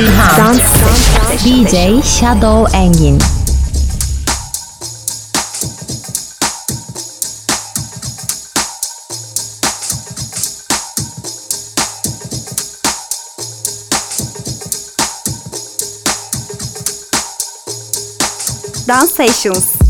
Dilhan. DJ Shadow Engin. Dance Sessions.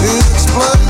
DJ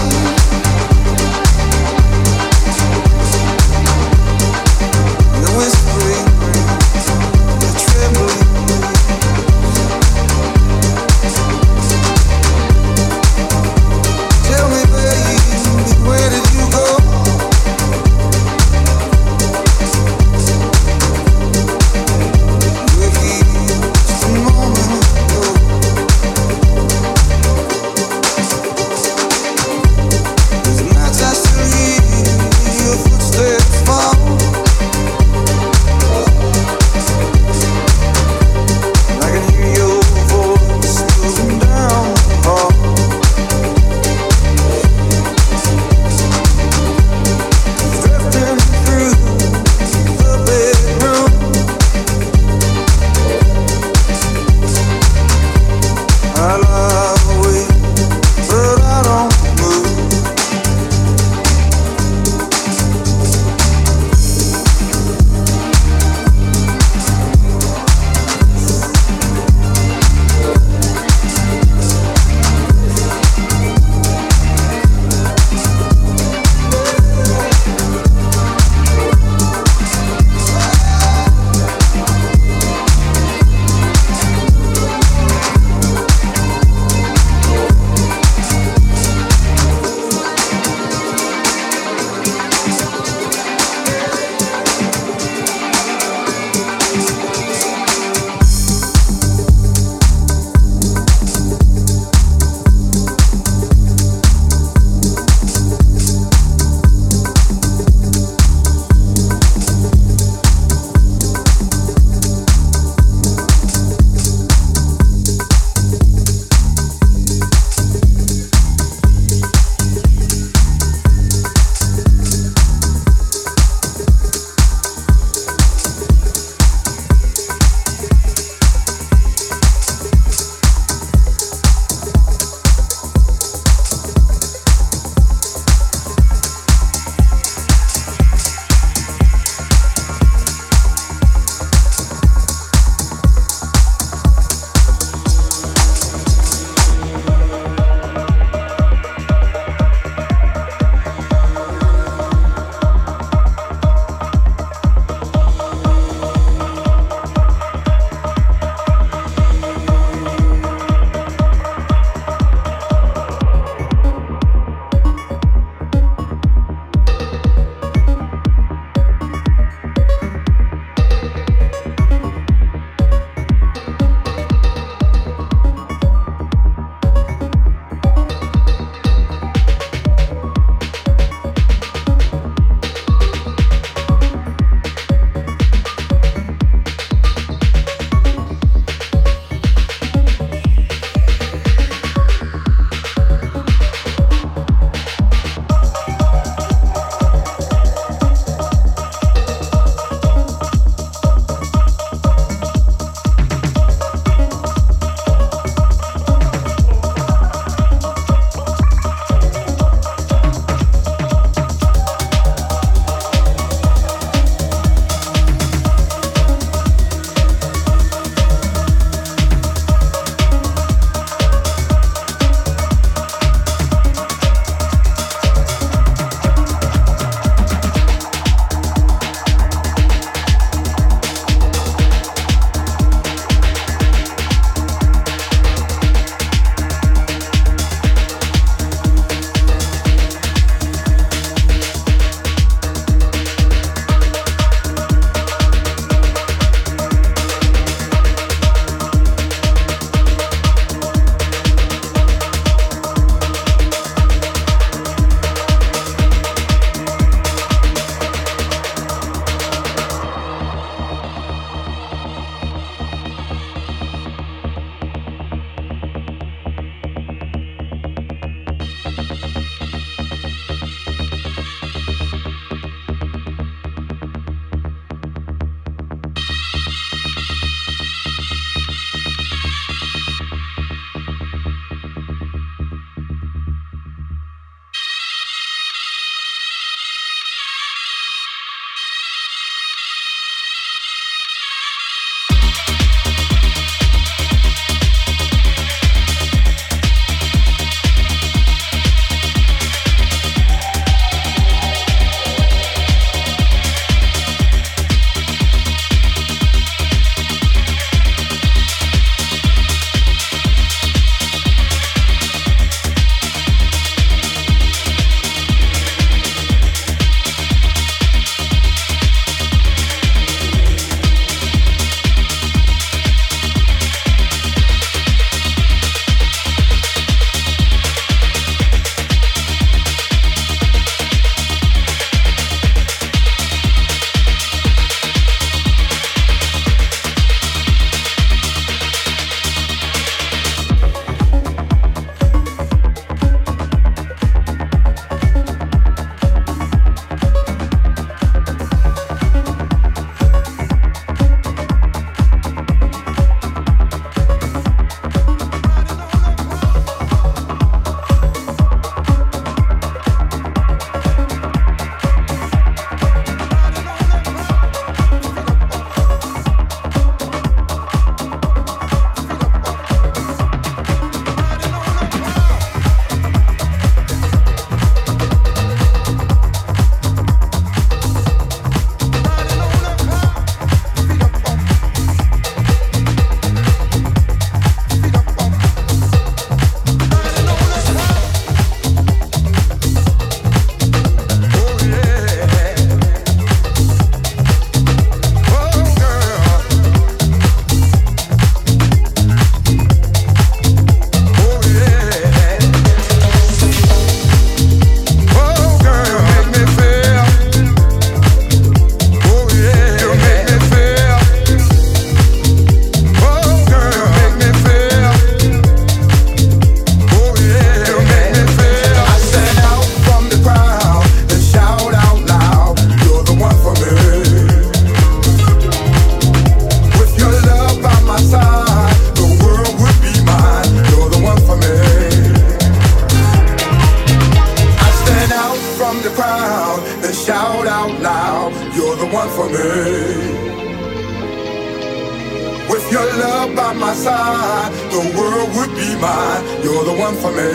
side, the world would be mine. You're the one for me.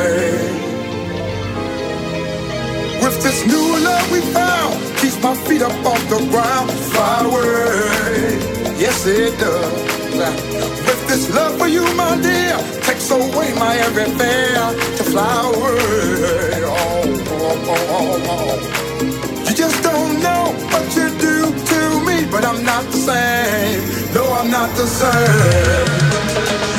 With this new love we found, keeps my feet up off the ground. Fly away, yes it does. With this love for you, my dear, takes away my every fear to fly away. Oh, oh, oh, oh, oh. You just don't know what you do to me, but I'm not the same. No, I'm not the same. Thank you.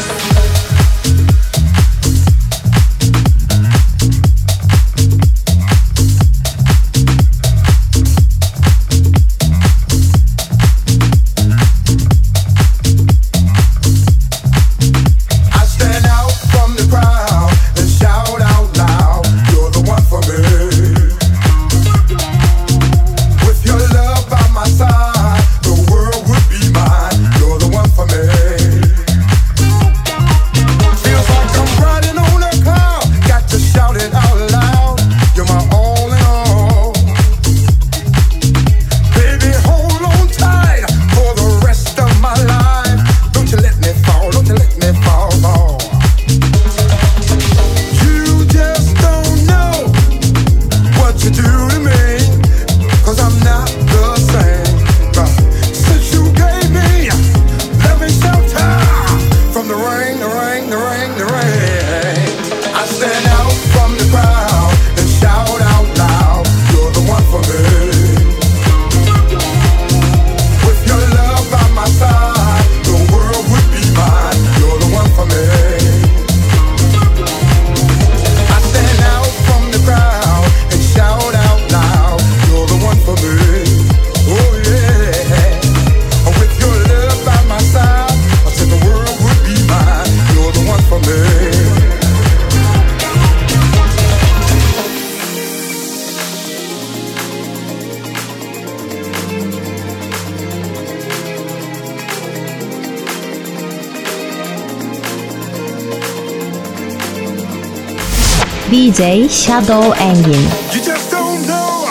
DJ Shadow Engin. You just don't know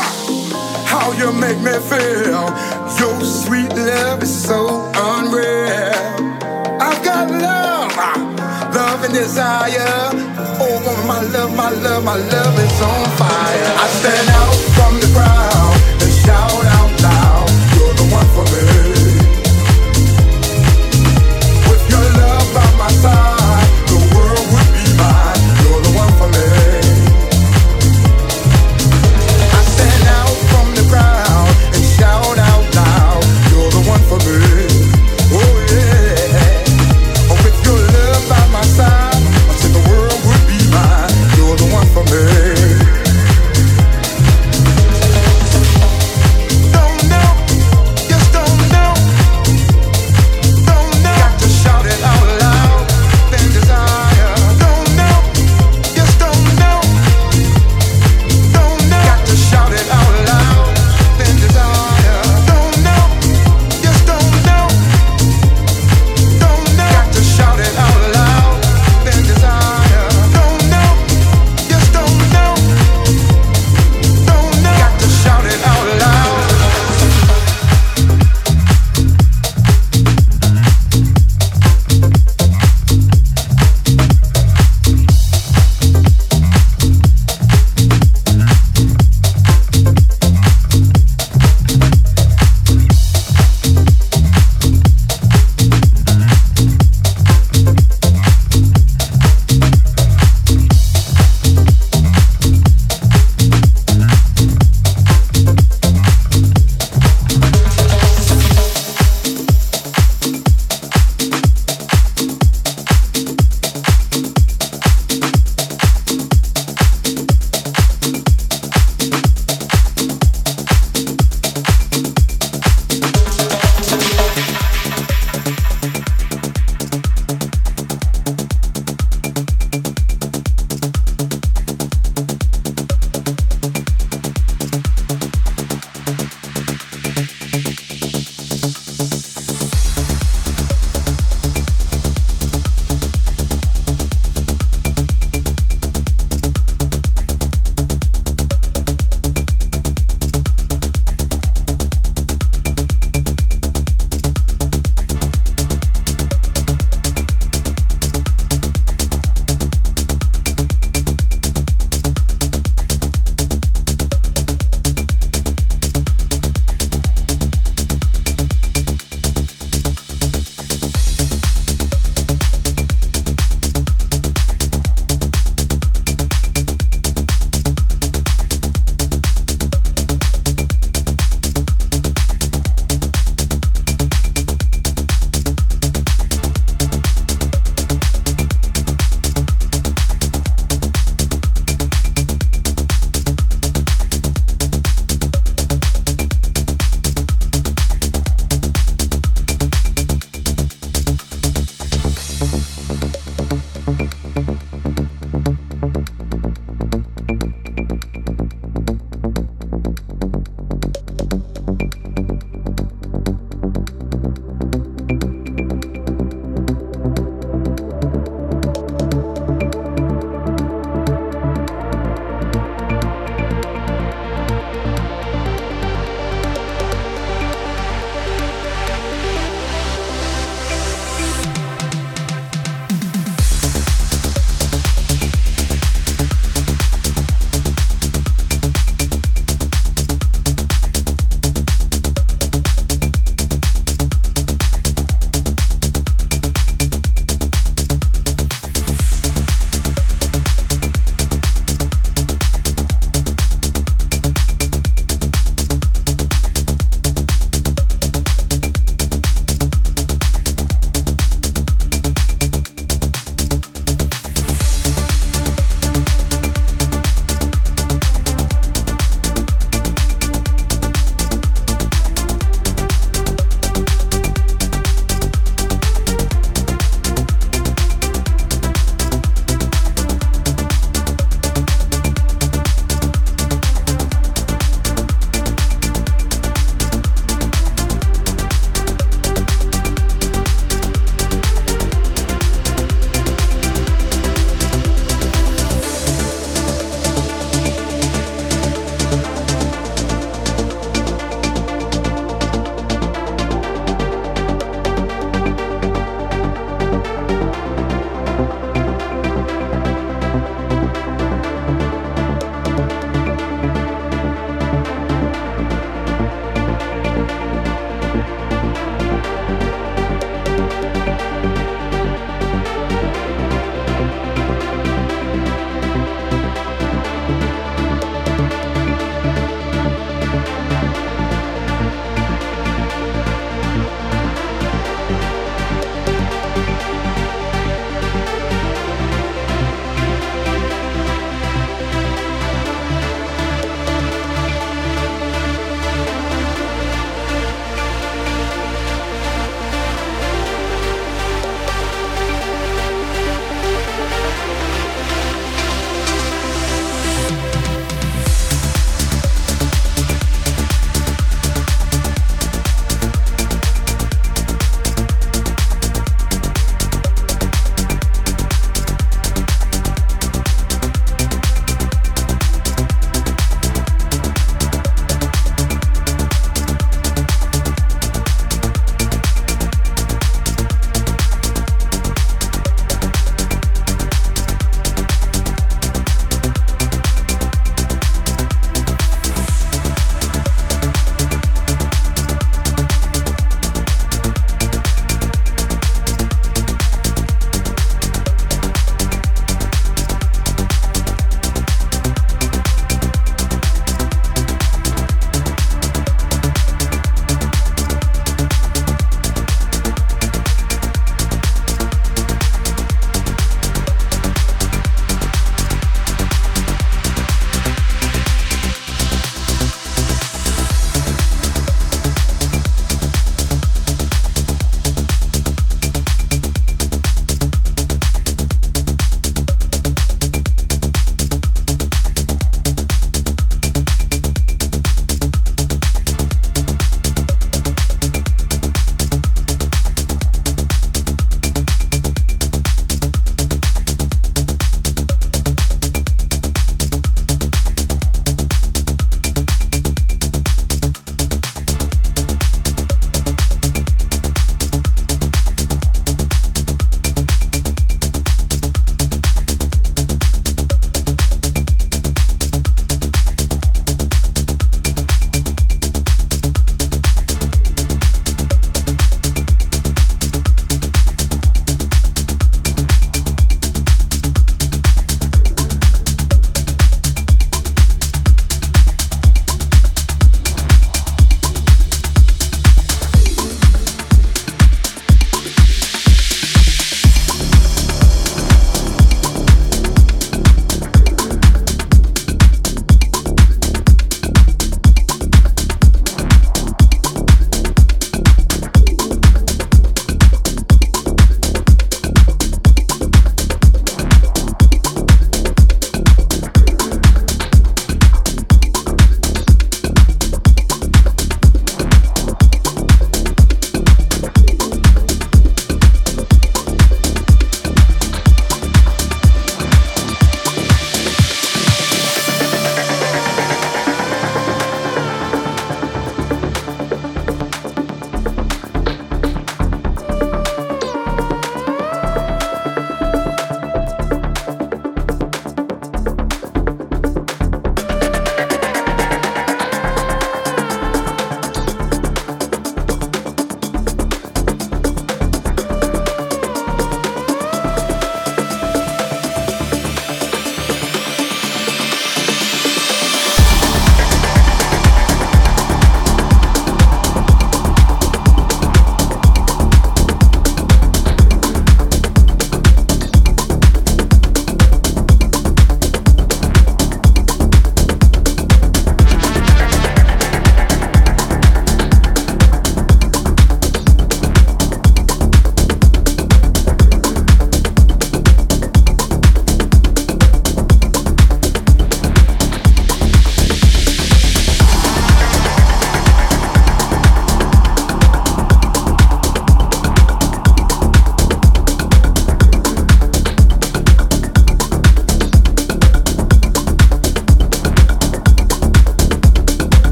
how you make me feel. Your sweet love is so unreal. I've got love, love and desire. Oh, my love, my love, my love is on fire. I stand out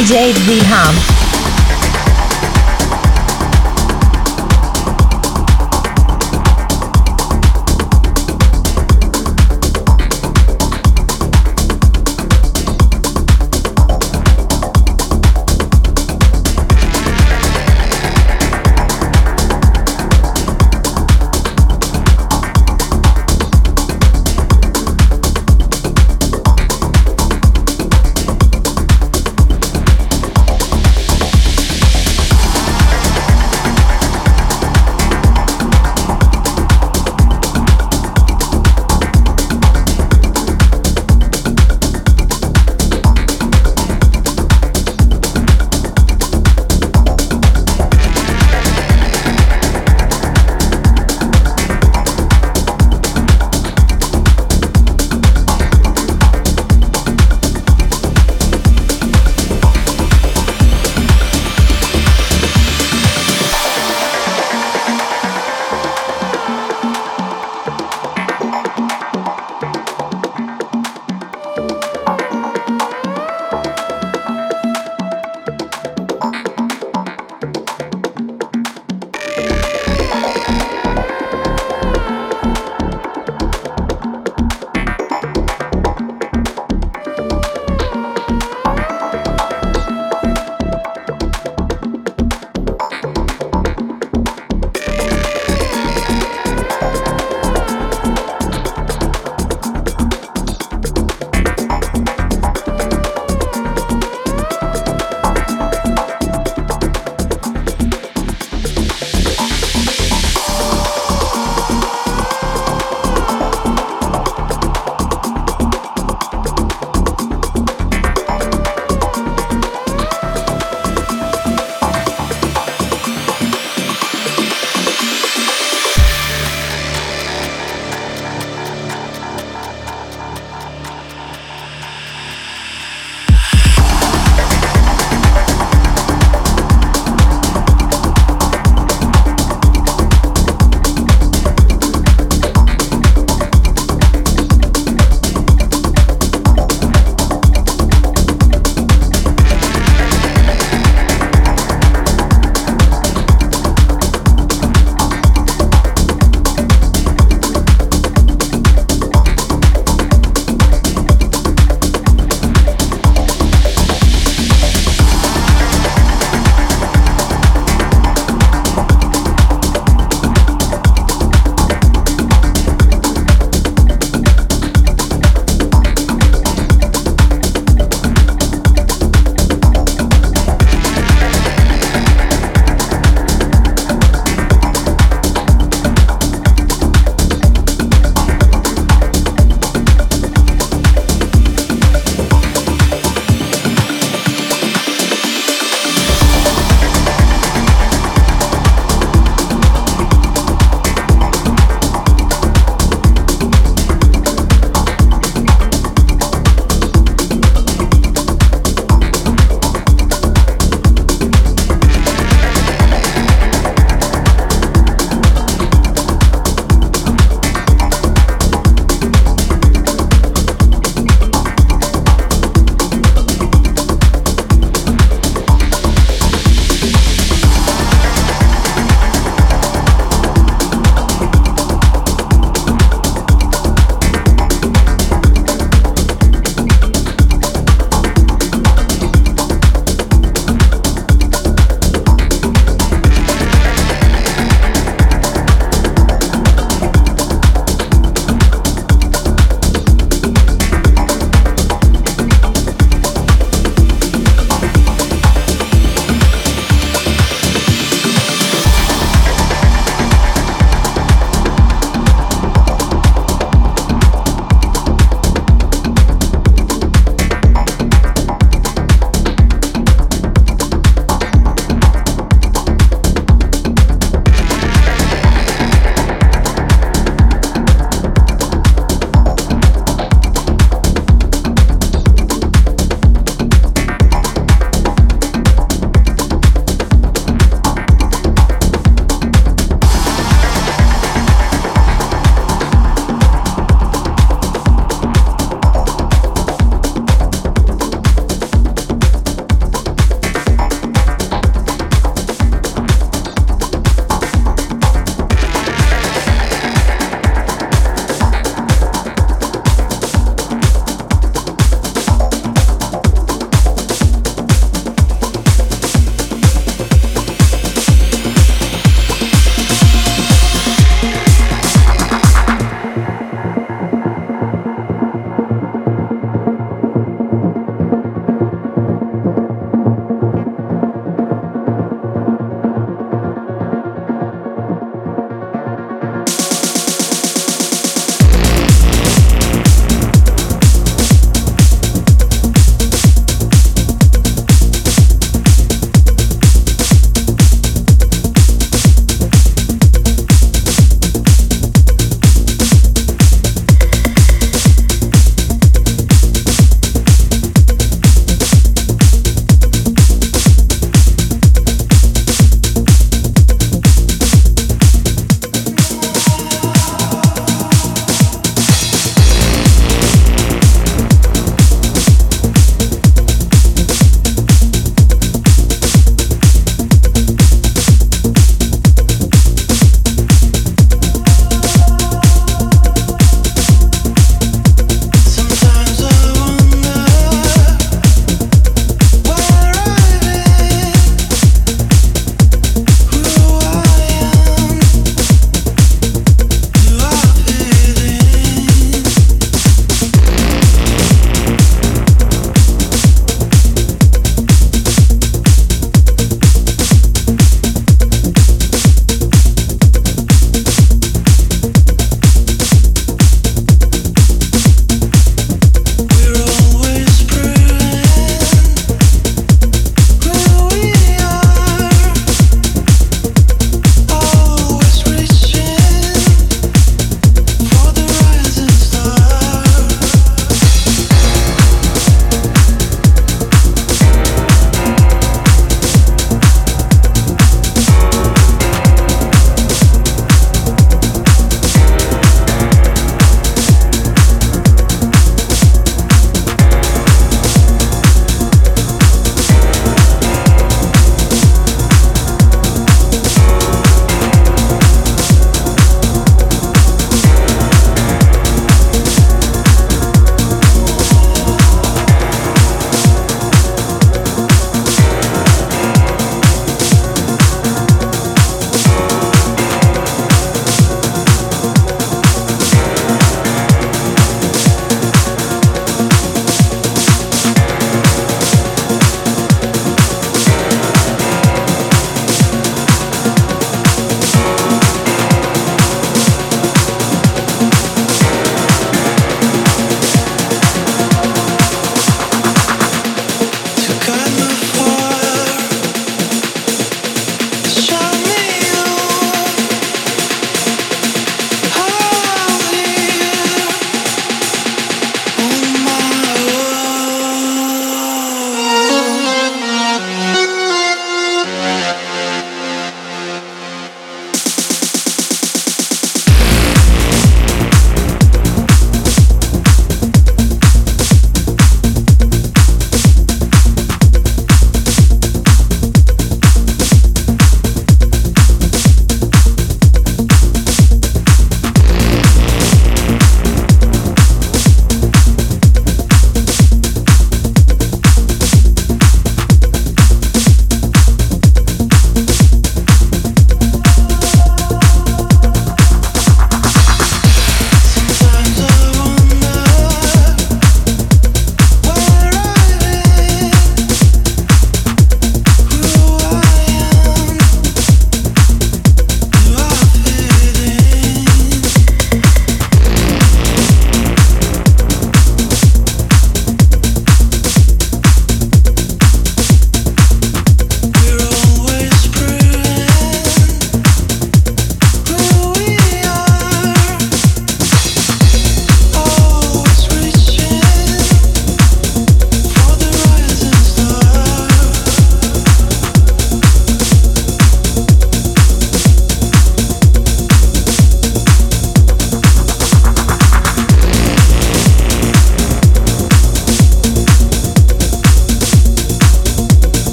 DJ Dilhan.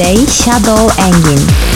Shadow Engin.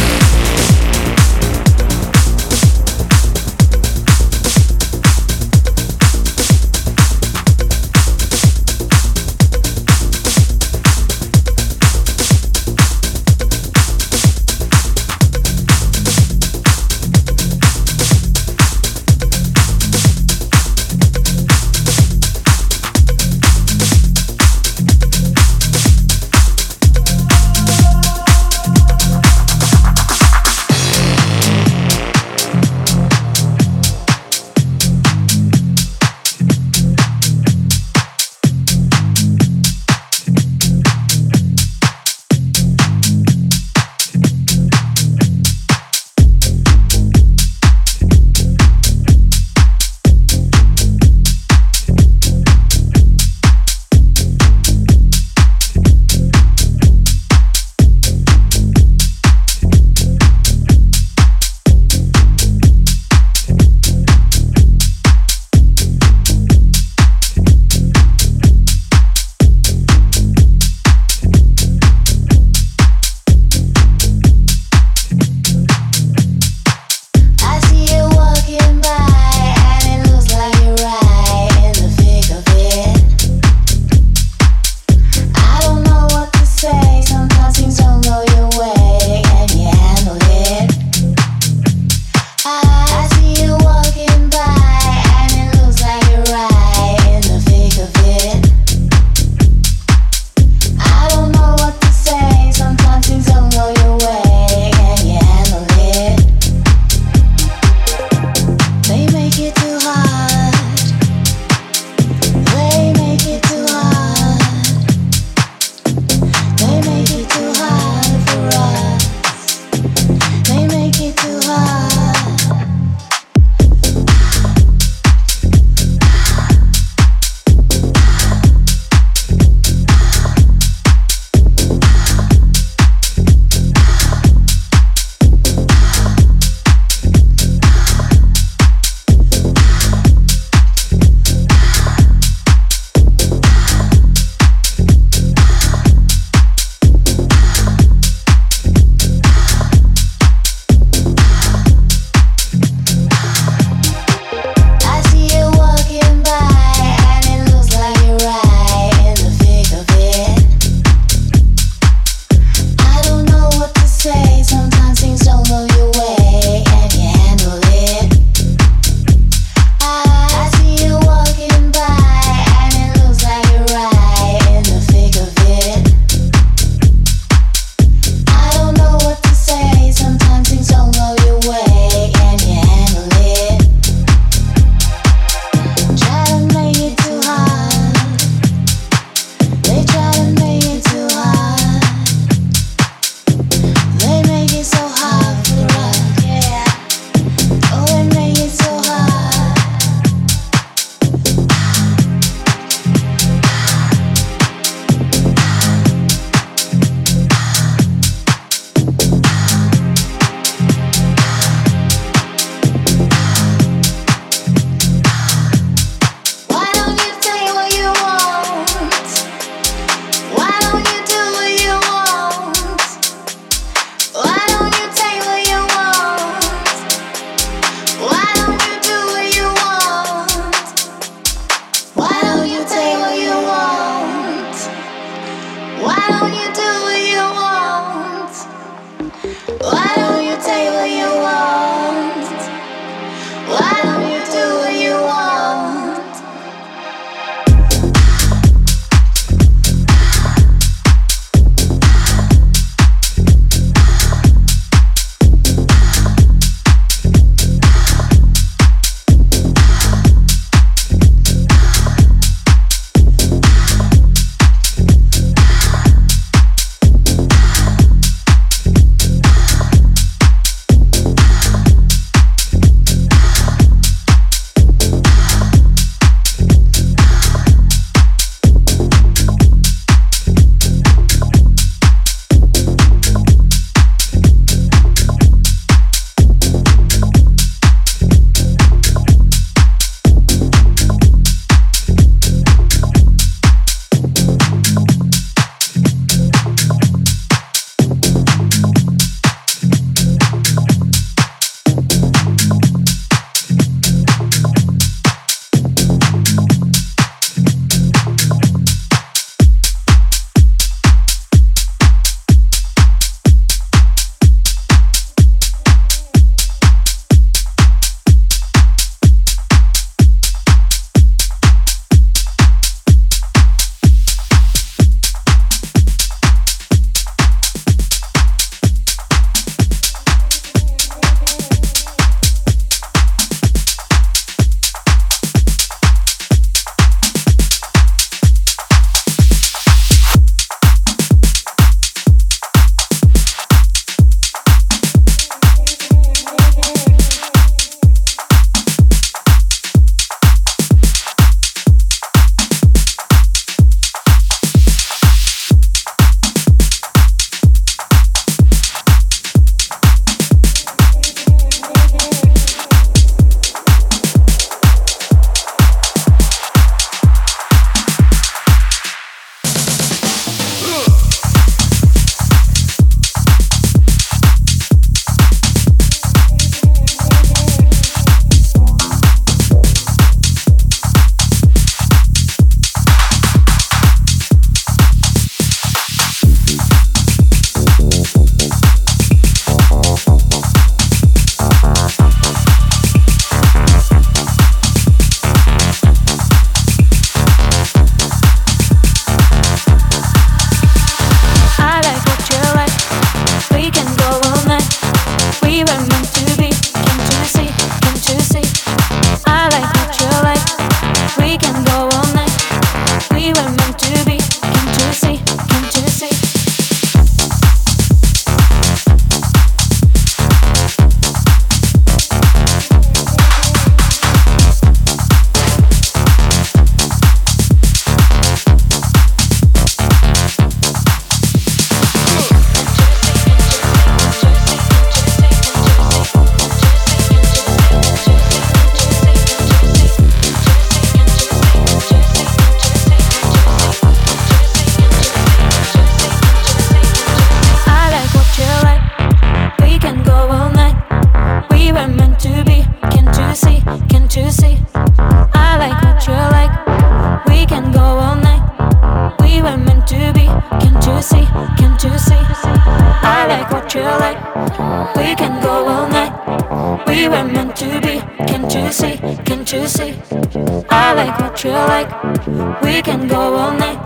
can go all night.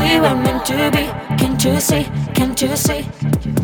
We were meant to be. Can't you see? Can't you see?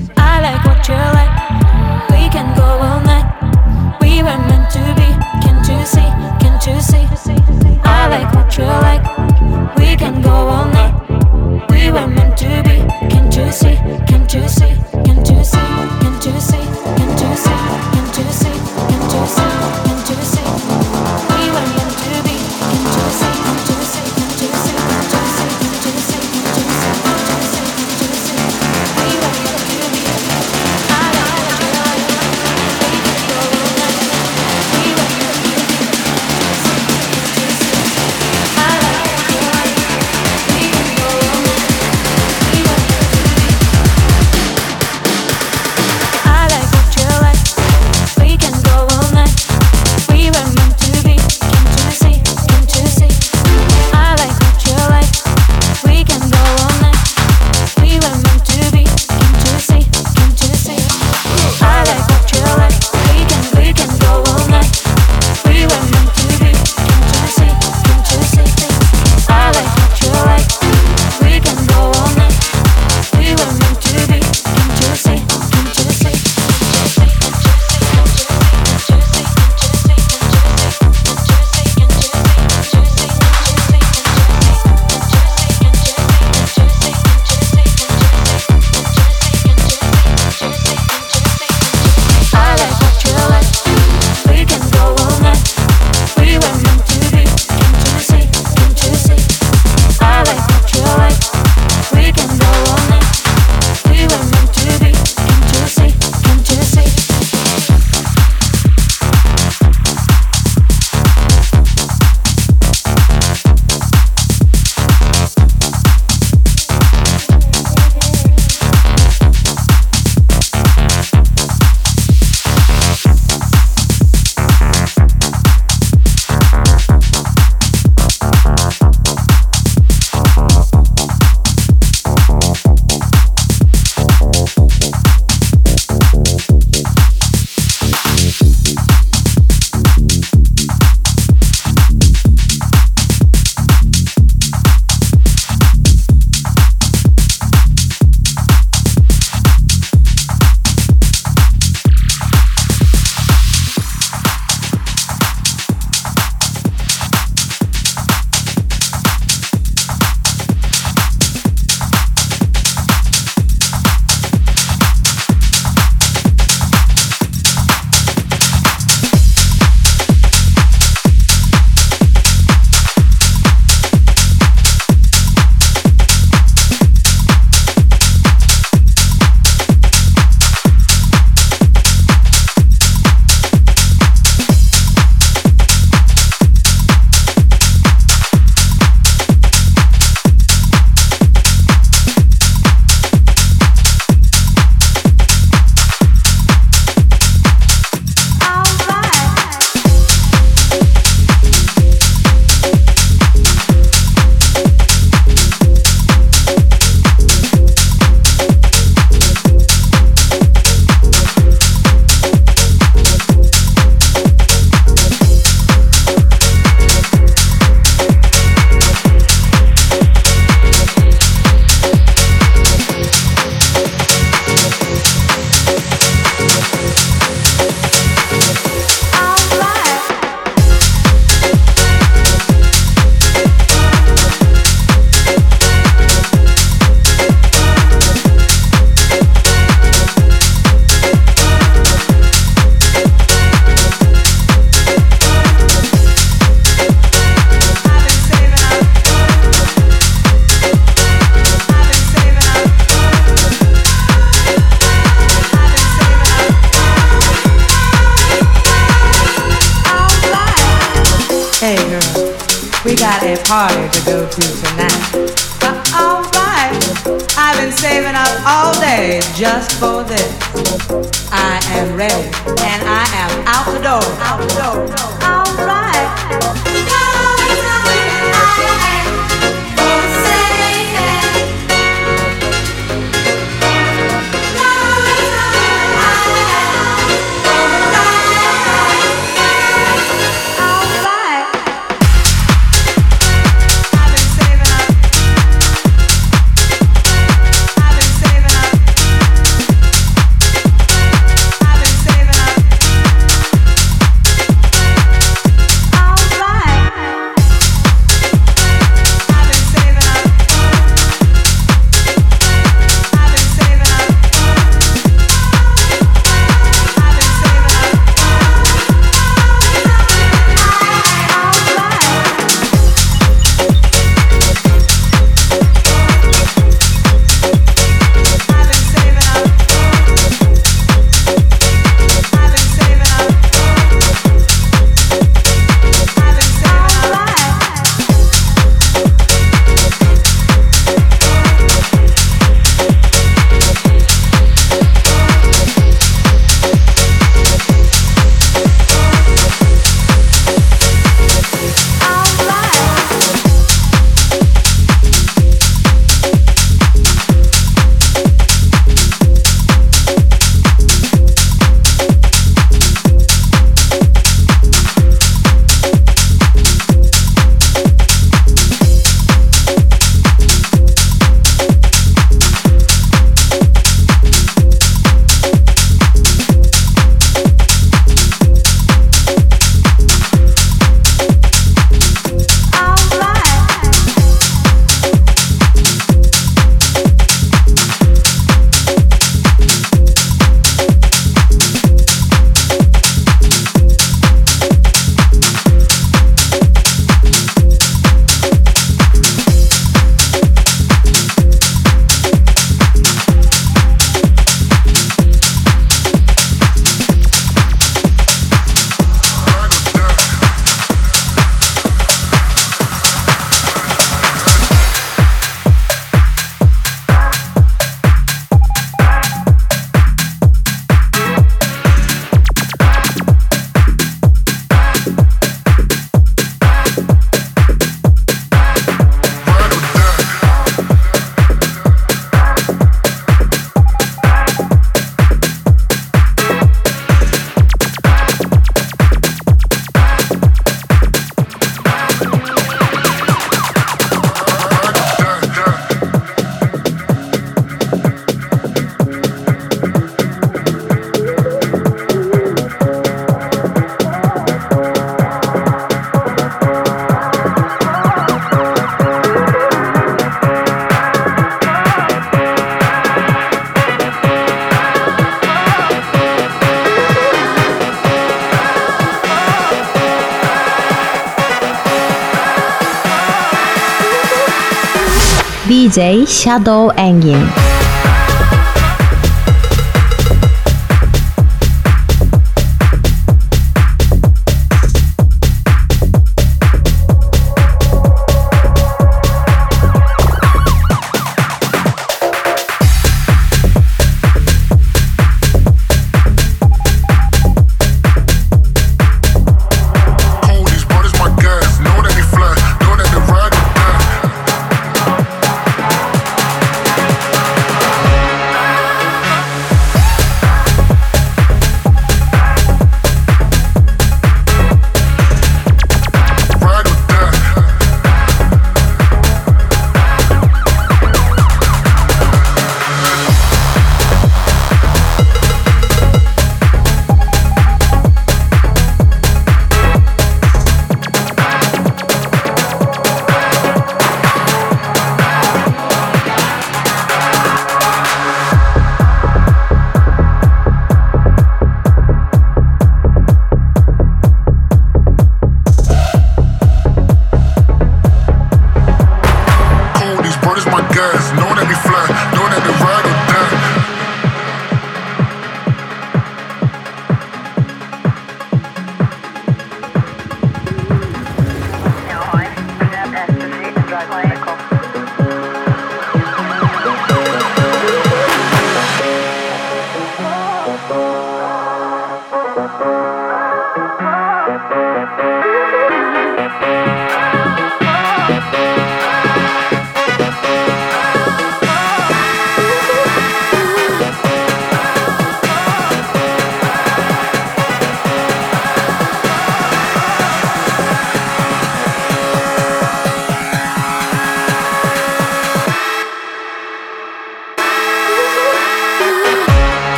DJ Shadow Engin.